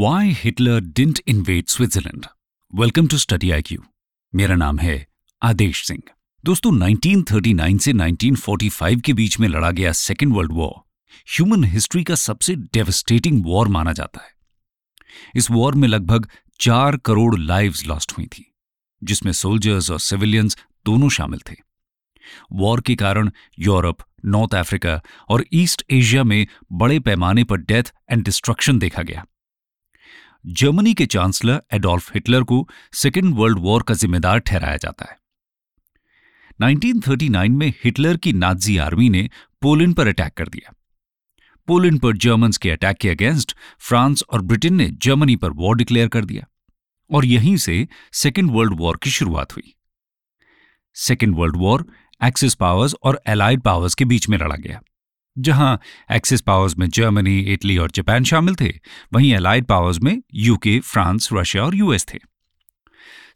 Why Hitler didn't invade Switzerland? Welcome to Study IQ. मेरा नाम है आदेश सिंह। दोस्तों 1939 से 1945 के बीच में लड़ा गया second world war human history का सबसे डेवस्टेटिंग वॉर माना जाता है। इस वॉर में लगभग चार करोड़ लाइव्स लॉस्ट हुई थी, जिसमें सोल्जर्स और सिविलियंस दोनों शामिल थे। वॉर के कारण यूरोप नॉर्थ अफ्रीका और ईस्ट एशिया में बड़े पैमाने पर डेथ एंड डिस्ट्रक्शन देखा गया। जर्मनी के चांसलर एडोल्फ हिटलर को सेकेंड वर्ल्ड वॉर का जिम्मेदार ठहराया जाता है। 1939 में हिटलर की नाजी आर्मी ने पोलैंड पर अटैक कर दिया। पोलैंड पर जर्मन्स के अटैक के अगेंस्ट फ्रांस और ब्रिटेन ने जर्मनी पर वॉर डिक्लेयर कर दिया और यहीं से सेकेंड वर्ल्ड वॉर की शुरुआत हुई। Second World War Axis powers और एलाइड पावर्स के बीच में लड़ा गया। जहाँ एक्सिस पावर्स में जर्मनी, इटली और जापान शामिल थे, वहीं एलाइड पावर्स में यूके, फ्रांस, रशिया और यूएस थे।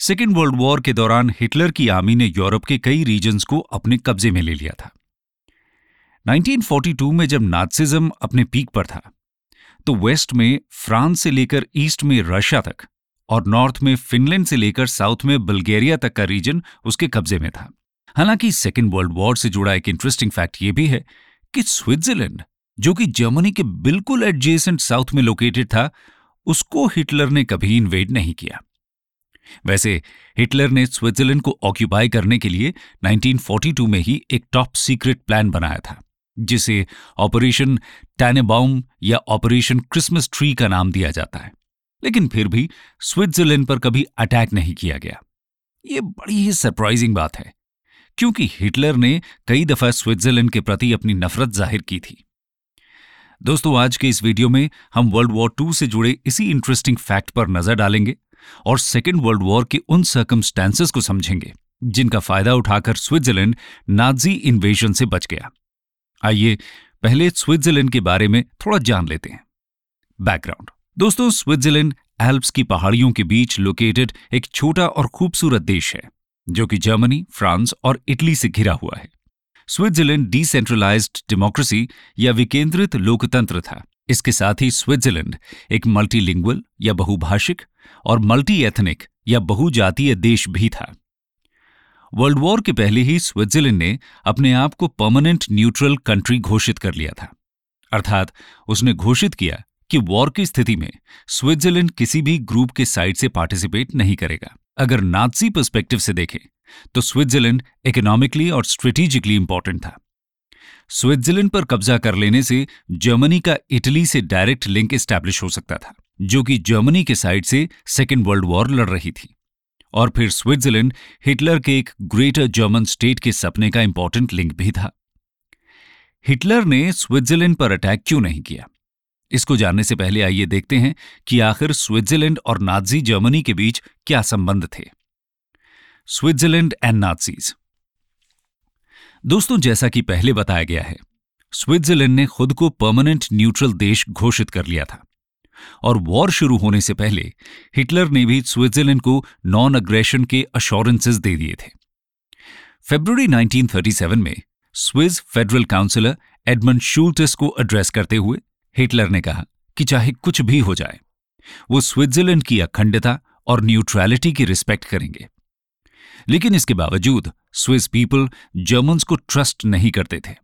सेकेंड वर्ल्ड वॉर के दौरान हिटलर की आर्मी ने यूरोप के कई रीजन्स को अपने कब्जे में ले लिया था। 1942 में जब नाथसिज्म अपने पीक पर था तो वेस्ट में, फ्रांस से लेकर ईस्ट में रशिया तक और नॉर्थ में फिनलैंड से लेकर साउथ में बल्गेरिया तक का रीजन उसके कब्जे में था। हालाँकि सेकेंड वर्ल्ड वॉर से जुड़ा एक इंटरेस्टिंग फैक्ट यह भी है कि स्विट्जरलैंड, जो कि जर्मनी के बिल्कुल एडजेसेंट साउथ में लोकेटेड था, उसको हिटलर ने कभी इन्वेड नहीं किया। वैसे, हिटलर ने स्विट्जरलैंड को ऑक्यूपाई करने के लिए 1942 में ही एक टॉप सीक्रेट प्लान बनाया था, जिसे ऑपरेशन टैनेबाउम या ऑपरेशन क्रिसमस ट्री का नाम दिया जाता है। लेकिन फिर भी स्विट्जरलैंड पर कभी अटैक नहीं किया गया। ये बड़ी ही सरप्राइजिंग बात है। क्योंकि हिटलर ने कई दफ़ा स्विट्जरलैंड के प्रति अपनी नफरत ज़ाहिर की थी। दोस्तों, आज के इस वीडियो में हम वर्ल्ड वॉर टू से जुड़े इसी इंटरेस्टिंग फैक्ट पर नज़र डालेंगे और सेकेंड वर्ल्ड वॉर के उन सर्कमस्टांसेस को समझेंगे, जिनका फ़ायदा उठाकर स्विट्जरलैंड नाजी इन्वेजन से बच गया। आइए पहले स्विट्जरलैंड के बारे में थोड़ा जान लेते हैं। बैकग्राउंड दोस्तों, स्विट्जरलैंड एल्प्स की पहाड़ियों के बीच लोकेटेड एक छोटा और खूबसूरत देश है। जो कि जर्मनी, फ्रांस और इटली से घिरा हुआ है। स्विट्जरलैंड डिसेंट्रलाइज्ड डेमोक्रेसी या विकेंद्रित लोकतंत्र था। इसके साथ ही स्विट्जरलैंड एक मल्टीलिंगुअल या बहुभाषिक और मल्टी एथनिक या बहुजातीय देश भी था। वर्ल्ड वॉर के पहले ही स्विट्जरलैंड ने अपने आप को परमानेंट न्यूट्रल कंट्री घोषित कर लिया था। अर्थात उसने घोषित किया कि वॉर की स्थिति में स्विट्जरलैंड किसी भी ग्रुप के साइड से पार्टिसिपेट नहीं करेगा। अगर नाथसी पर्सपेक्टिव से देखें तो स्विट्जरलैंड इकोनॉमिकली और स्ट्रेटेजिकली इंपॉर्टेंट था। स्विट्जरलैंड पर कब्जा कर लेने से जर्मनी का इटली से डायरेक्ट लिंक स्टैब्लिश हो सकता था, जो कि जर्मनी के साइड से सेकेंड वर्ल्ड वॉर लड़ रही थी। और फिर स्विट्जरलैंड हिटलर के एक ग्रेटर जर्मन स्टेट के सपने का इंपॉर्टेंट लिंक भी था। हिटलर ने स्विट्जरलैंड पर अटैक क्यों नहीं किया? इसको जानने से पहले आइए देखते हैं कि आखिर स्विट्जरलैंड और नाजी जर्मनी के बीच क्या संबंध थे। Switzerland and Nazis. दोस्तों, जैसा कि पहले बताया गया है, स्विट्जरलैंड ने खुद को परमानेंट न्यूट्रल देश घोषित कर लिया था और वॉर शुरू होने से पहले हिटलर ने भी स्विट्जरलैंड को नॉन अग्रेशन के अश्योरेंसेस दे दिए थे। फेब्रुवरी 1937 में Swiss federal councillor Edmund Schulthess को एड्रेस करते हुए हिटलर ने कहा कि चाहे कुछ भी हो जाए, वो स्विट्जरलैंड की अखंडता और न्यूट्रलिटी की रिस्पेक्ट करेंगे। लेकिन इसके बावजूद, स्विस पीपल जर्मन्स को ट्रस्ट नहीं करते थे।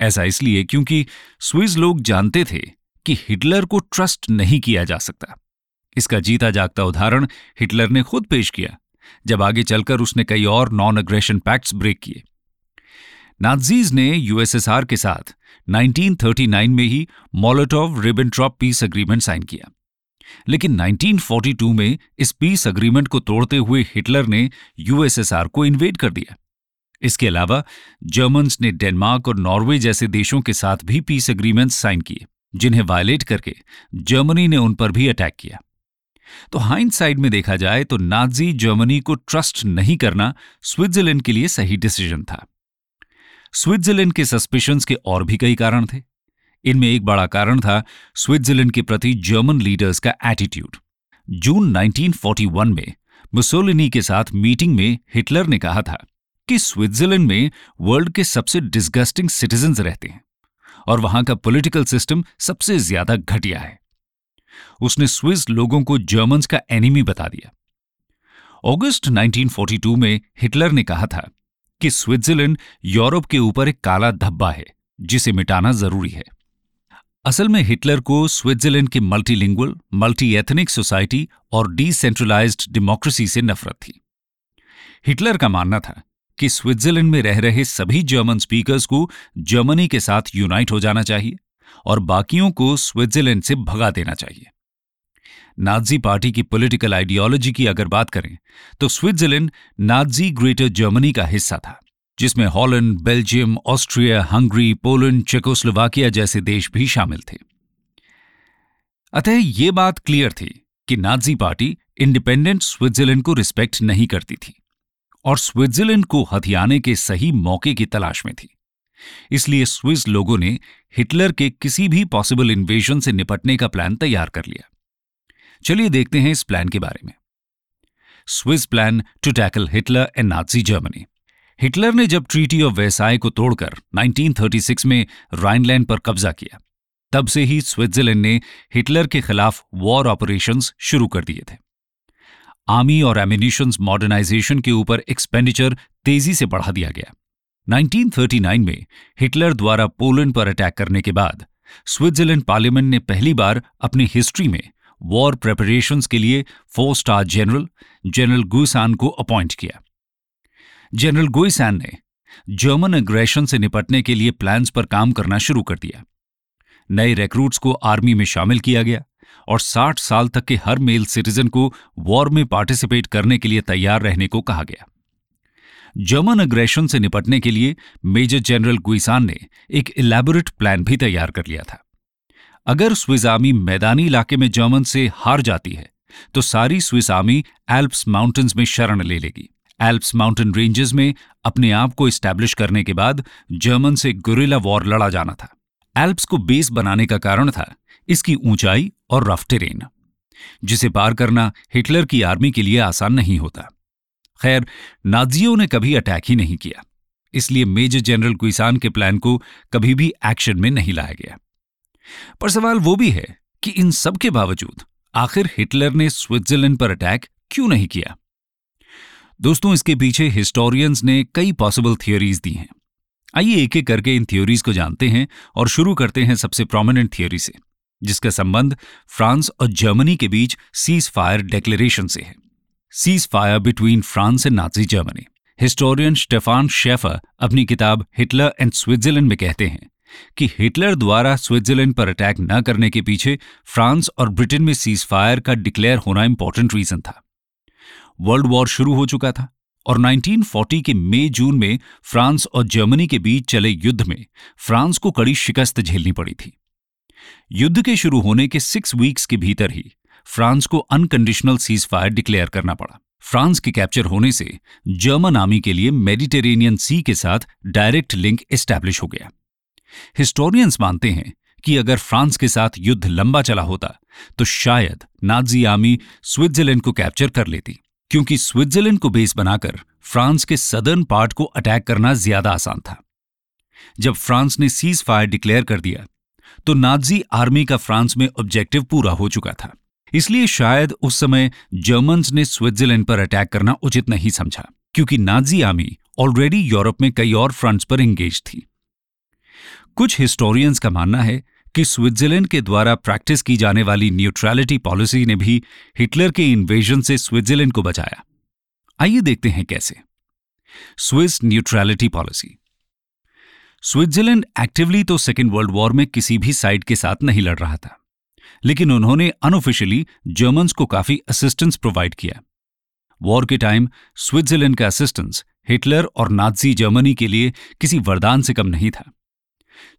ऐसा इसलिए क्योंकि स्विस लोग जानते थे कि हिटलर को ट्रस्ट नहीं किया जा सकता। इसका जीता जागता उदाहरण हिटलर ने खुद पेश किया, जब आगे चलकर उसने कई और नॉन अग्रेशन पैक्ट्स ब्रेक किए। नाजीज ने यूएसएसआर के साथ 1939 में ही Molotov Ribbentrop peace agreement sign किया। लेकिन 1942 में इस पीस अग्रीमेंट को तोड़ते हुए हिटलर ने यूएसएसआर को इन्वेड कर दिया। इसके अलावा जर्मन्स ने डेनमार्क और नॉर्वे जैसे देशों के साथ भी पीस अग्रीमेंट साइन किए, जिन्हें वायलेट करके जर्मनी ने उन पर भी अटैक किया। तो हाइंड साइड में देखा जाए तो नाजी जर्मनी को ट्रस्ट नहीं करना स्विट्जरलैंड के लिए सही डिसीज़न था। स्विट्जरलैंड के सस्पिशंस के और भी कई कारण थे। इनमें एक बड़ा कारण था स्विट्जरलैंड के प्रति जर्मन लीडर्स का एटीट्यूड जून 1941 में मुसोलिनी के साथ मीटिंग में हिटलर ने कहा था कि स्विट्जरलैंड में वर्ल्ड के सबसे डिस्गस्टिंग सिटीजन्स रहते हैं और वहाँ का पॉलिटिकल सिस्टम सबसे ज़्यादा घटिया है। उसने स्विस लोगों को जर्मन्स का एनिमी बता दिया। अगस्त 1942 में हिटलर ने कहा था कि स्विट्जरलैंड यूरोप के ऊपर एक काला धब्बा है, जिसे मिटाना ज़रूरी है। असल में हिटलर को स्विट्जरलैंड की मल्टीलिंगुअल मल्टी एथनिक सोसाइटी और डिसेंट्रलाइज्ड डेमोक्रेसी से नफरत थी। हिटलर का मानना था कि स्विट्जरलैंड में रह रहे सभी जर्मन स्पीकर्स को जर्मनी के साथ यूनाइट हो जाना चाहिए और बाकियों को स्विट्जरलैंड से भगा देना चाहिए। नाजी पार्टी की पॉलिटिकल आइडियोलॉजी की अगर बात करें तो स्विट्जरलैंड नाजी ग्रेटर जर्मनी का हिस्सा था, जिसमें Holland, Belgium, Austria, Hungary, Poland, Czechoslovakia जैसे देश भी शामिल थे। अतः ये बात क्लियर थी कि नाजी पार्टी इंडिपेंडेंट स्विट्जरलैंड को रिस्पेक्ट नहीं करती थी, और स्विट्जरलैंड को हथियाने के सही मौके की तलाश में थी। इसलिए स्विस लोगों ने हिटलर के किसी भी पॉसिबल इन्वेजन से निपटने का प्लान तैयार कर लिया। चलिए देखते हैं इस प्लान के बारे में। Swiss plan to tackle Hitler and Nazi Germany Hitler ने जब ट्रीटी ऑफ़ वेसाय को तोड़कर 1936 में राइनलैंड पर कब्जा किया, तब से ही स्विट्जरलैंड ने हिटलर के खिलाफ वॉर ऑपरेशंस शुरू कर दिए थे। आर्मी और एमिनिशन मॉडर्नाइजेशन के ऊपर एक्सपेंडिचर तेज़ी से बढ़ा दिया गया। 1939 में हिटलर द्वारा पोलैंड पर अटैक करने के बाद स्विट्जरलैंड पार्लियामेंट ने पहली बार अपनी हिस्ट्री में वॉर प्रेपरेशंस के लिए four star general general Guisan को अपॉइंट किया। जनरल गुइसान ने जर्मन अग्रेशन से निपटने के लिए प्लान्स पर काम करना शुरू कर दिया। नए रिक्रूट्स को आर्मी में शामिल किया गया और 60 साल तक के हर मेल सिटीजन को वॉर में पार्टिसिपेट करने के लिए तैयार रहने को कहा गया। जर्मन अग्रेशन से निपटने के लिए मेजर जनरल गुइसान ने एक इलेबोरेट प्लान भी तैयार कर लिया था। अगर स्विस आर्मी मैदानी इलाके में जर्मन से हार जाती है तो सारी स्विस आर्मी एल्प्स माउंटेन्स में शरण ले लेगी। एल्प्स माउंटेन रेंजेस में अपने आप को स्टैब्लिश करने के बाद जर्मन से गुरिला वॉर लड़ा जाना था। एल्प्स को बेस बनाने का कारण था इसकी ऊंचाई और रफ टेरेन, जिसे पार करना हिटलर की आर्मी के लिए आसान नहीं होता। खैर, नाजियों ने कभी अटैक ही नहीं किया, इसलिए मेजर जनरल क्विसान के प्लान को कभी भी एक्शन में नहीं लाया गया। पर सवाल वो भी है कि इन सब के बावजूद आखिर हिटलर ने स्विट्जरलैंड पर अटैक क्यों नहीं किया? दोस्तों, इसके पीछे हिस्टोरियंस ने कई पॉसिबल थियोरीज दी हैं। आइए एक एक करके इन थियोरीज को जानते हैं और शुरू करते हैं सबसे प्रोमिनेंट थियोरी से, जिसका संबंध फ्रांस और जर्मनी के बीच सीज फायर डेक्लेरेशन से है। Cease fire between France and Nazi Germany historian Stefan Schafer अपनी किताब हिटलर एंड स्विट्जरलैंड में कहते हैं कि हिटलर द्वारा स्विट्जरलैंड पर अटैक न करने के पीछे फ्रांस और ब्रिटेन में सीज फायर का डिक्लेयर होना इंपॉर्टेंट रीजन था। वर्ल्ड वॉर शुरू हो चुका था और 1940 के मई जून में फ्रांस और जर्मनी के बीच चले युद्ध में फ्रांस को कड़ी शिकस्त झेलनी पड़ी थी। युद्ध के शुरू होने के सिक्स वीक्स के भीतर ही फ्रांस को अनकंडीशनल सीज फायर डिक्लेयर करना पड़ा। फ्रांस के कैप्चर होने से जर्मन आर्मी के लिए मेडिटेरेनियन सी के साथ डायरेक्ट लिंक एस्टैब्लिश हो गया। हिस्टोरियंस मानते हैं कि अगर फ्रांस के साथ युद्ध लंबा चला होता तो शायद नाजी आर्मी स्विट्जरलैंड को कैप्चर कर लेती, क्योंकि स्विट्जरलैंड को बेस बनाकर फ्रांस के सदर्न पार्ट को अटैक करना ज़्यादा आसान था। जब फ्रांस ने सीज फायर डिक्लेयर कर दिया तो नाजी आर्मी का फ्रांस में ऑब्जेक्टिव पूरा हो चुका था। इसलिए शायद उस समय जर्मन्स ने स्विट्जरलैंड पर अटैक करना उचित नहीं समझा, क्योंकि नाजी आर्मी ऑलरेडी यूरोप में कई और फ्रंट्स पर एंगेज थी। कुछ हिस्टोरियंस का मानना है कि स्विट्जरलैंड के द्वारा प्रैक्टिस की जाने वाली न्यूट्रलिटी पॉलिसी ने भी हिटलर के इन्वेजन से स्विट्जरलैंड को बचाया। आइए देखते हैं कैसे। Swiss neutrality policy Switzerland actively तो सेकेंड वर्ल्ड वॉर में किसी भी साइड के साथ नहीं लड़ रहा था, लेकिन उन्होंने अनऑफिशियली जर्मन्स को काफ़ी असिस्टेंस प्रोवाइड किया। वॉर के टाइम स्विट्जरलैंड का असिस्टेंस हिटलर और नाजी जर्मनी के लिए किसी वरदान से कम नहीं था।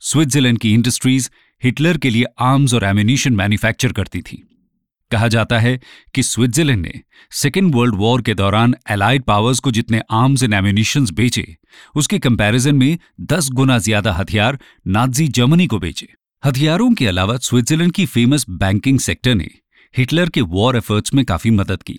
स्विट्जरलैंड की इंडस्ट्रीज़ हिटलर के लिए आर्म्स और एमिनेशन मैन्युफैक्चर करती थी। कहा जाता है कि स्विट्जरलैंड ने सेकेंड वर्ल्ड वॉर के दौरान एलाइड पावर्स को जितने आर्म्स एंड एम्यूनिशन बेचे, उसके कंपैरिजन में दस गुना ज़्यादा हथियार नाजी जर्मनी को बेचे। हथियारों के अलावा स्विट्जरलैंड की फ़ेमस बैंकिंग सेक्टर ने हिटलर के वॉर एफर्ट्स में काफ़ी मदद की।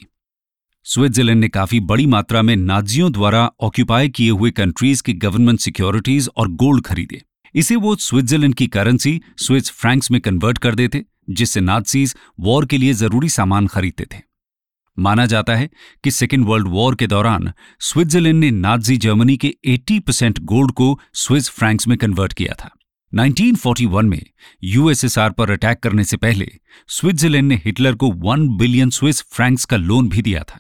स्विट्जरलैंड ने काफ़ी बड़ी मात्रा में नाजियों द्वारा ऑक्यूपाई किए हुए कंट्रीज़ की गवर्नमेंट सिक्योरिटीज और गोल्ड खरीदे। इसे वो स्विट्जरलैंड की करेंसी स्विस फ्रैंक्स में कन्वर्ट कर देते, जिससे नाथसीज वॉर के लिए ज़रूरी सामान खरीदते थे। माना जाता है कि सेकेंड वर्ल्ड वॉर के दौरान स्विट्जरलैंड ने नाजी जर्मनी के 80 परसेंट गोल्ड को स्विस फ्रैंक्स में कन्वर्ट किया था। 1941 में यूएसएसआर पर अटैक करने से पहले स्विट्जरलैंड ने हिटलर को 1 बिलियन स्विस फ्रैंक्स का लोन भी दिया था।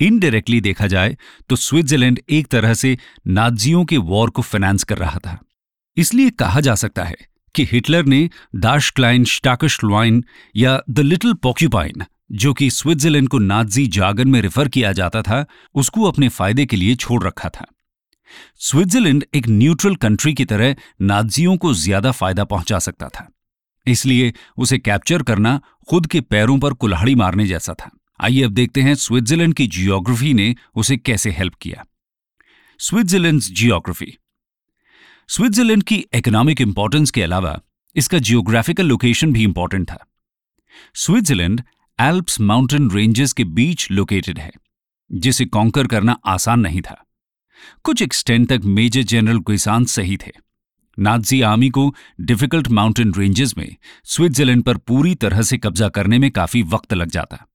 इनडायरेक्टली देखा जाए तो स्विट्जरलैंड एक तरह से नाजियों के वॉर को फाइनेंस कर रहा था। इसलिए कहा जा सकता है कि हिटलर ने दाश क्लाइन स्टाकश स्टाकशलवाइन या द लिटिल पॉक्यूपाइन, जो कि स्विट्जरलैंड को नाजी जागन में रेफर किया जाता था, उसको अपने फ़ायदे के लिए छोड़ रखा था। स्विट्जरलैंड एक न्यूट्रल कंट्री की तरह नाजियों को ज़्यादा फ़ायदा पहुँचा सकता था, इसलिए उसे कैप्चर करना खुद के पैरों पर कुल्हाड़ी मारने जैसा था। आइए अब देखते हैं स्विट्जरलैंड की जियोग्राफी ने उसे कैसे हेल्प किया। स्विट्जरलैंड जियोग्राफी स्विट्जरलैंड की इकोनॉमिक इंपॉर्टेंस के अलावा इसका जियोग्राफिकल लोकेशन भी इंपॉर्टेंट था। स्विट्जरलैंड एल्प्स माउंटेन रेंजेस के बीच लोकेटेड है, जिसे कॉन्कर करना आसान नहीं था। कुछ एक्सटेंट तक मेजर जनरल गुइसान सही थे। नाजी आर्मी को डिफ़िकल्ट माउंटेन रेंजेस में स्विट्जरलैंड पर पूरी तरह से कब्जा करने में काफ़ी वक्त लग जाता।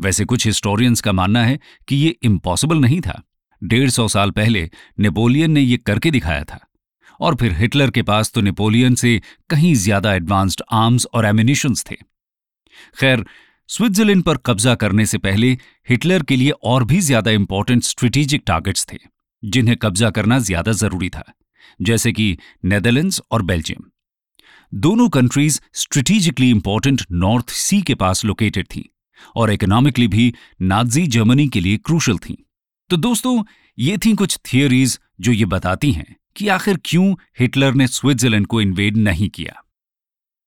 वैसे कुछ हिस्टोरियंस का मानना है कि ये इम्पॉसिबल नहीं था। डेढ़ सौ साल पहले नेपोलियन ने यह करके दिखाया था। और फिर हिटलर के पास तो नेपोलियन से कहीं ज़्यादा एडवांस्ड आर्म्स और एमिनिशंस थे। खैर, स्विट्जरलैंड पर कब्जा करने से पहले हिटलर के लिए और भी ज़्यादा इंपॉर्टेंट स्ट्रेटेजिक टारगेट्स थे, जिन्हें कब्जा करना ज़्यादा ज़रूरी था, जैसे कि नेदरलैंड्स और बेल्जियम। दोनों countries strategically important North Sea के पास लोकेटेड थी और इकोनॉमिकली भी नाजी जर्मनी के लिए क्रूशल थी। तो दोस्तों, ये थी कुछ थियोरीज जो ये बताती हैं। कि आखिर क्यों हिटलर ने स्विट्जरलैंड को इन्वेड नहीं किया?